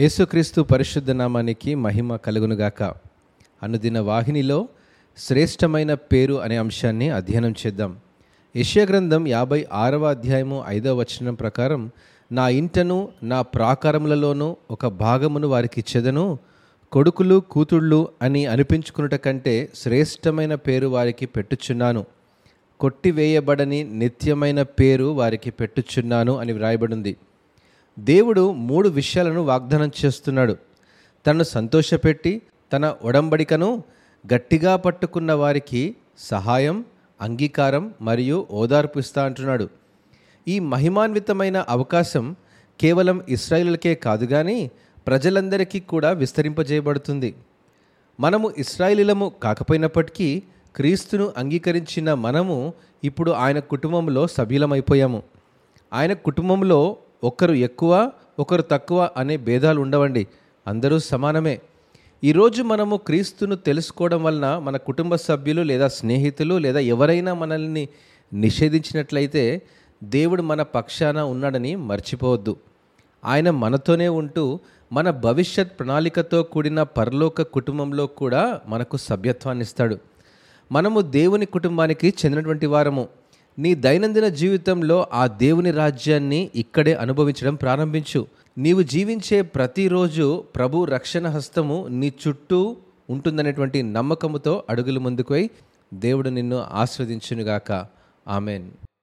యేసుక్రీస్తు పరిశుద్ధ నామానికి మహిమ కలుగునుగాక. అనుదిన వాహినిలో శ్రేష్టమైన పేరు అనే అంశాన్ని అధ్యయనం చేద్దాం. యెషయా గ్రంథం యాభై ఆరవ అధ్యాయము ఐదవ వచనం ప్రకారం నా ఇంటను నా ప్రాకారములలోనూ ఒక భాగమును వారికి ఇచ్చేదను కొడుకులు కూతుళ్ళు అని అనిపించుకున్నట కంటే శ్రేష్టమైన పేరు వారికి పెట్టుచున్నాను. కొట్టివేయబడని నిత్యమైన పేరు వారికి పెట్టుచున్నాను అని వ్రాయబడింది. దేవుడు మూడు విషయాలను వాగ్దానం చేస్తున్నాడు. తనను సంతోషపెట్టి తన ఒడంబడికను గట్టిగా పట్టుకున్న వారికి సహాయం అంగీకారం మరియు ఓదార్పు ఇస్తా అంటున్నాడు. ఈ మహిమాన్వితమైన అవకాశం కేవలం ఇస్రాయిలకే కాదు కానీ ప్రజలందరికీ కూడా విస్తరింపజేయబడుతుంది. మనము ఇస్రాయిలీలము కాకపోయినప్పటికీ క్రీస్తును అంగీకరించిన మనము ఇప్పుడు ఆయన కుటుంబంలో సభ్యులమైపోయాము. ఆయన కుటుంబంలో ఒకరు ఎక్కువ ఒకరు తక్కువ అనే భేదాలు ఉండవండి. అందరూ సమానమే. ఈరోజు మనము క్రీస్తును తెలుసుకోవడం వలన మన కుటుంబ సభ్యులు లేదా స్నేహితులు లేదా ఎవరైనా మనల్ని నిషేధించినట్లయితే దేవుడు మన పక్షాన ఉన్నాడని మర్చిపోవద్దు. ఆయన మనతోనే ఉంటూ మన భవిష్యత్ ప్రణాళికతో కూడిన పరలోక కుటుంబంలో కూడా మనకు సభ్యత్వాన్ని ఇస్తాడు. మనము దేవుని కుటుంబానికి చెందినటువంటి వారము. నీ దైనందిన జీవితంలో ఆ దేవుని రాజ్యాన్ని ఇక్కడే అనుభవించడం ప్రారంభించు. నీవు జీవించే ప్రతిరోజు ప్రభు రక్షణ హస్తము నీ చుట్టూ ఉంటుందనేటువంటి నమ్మకముతో అడుగులు ముందుకు దేవుడు నిన్ను ఆస్వాదించునుగాక ఆమెన్.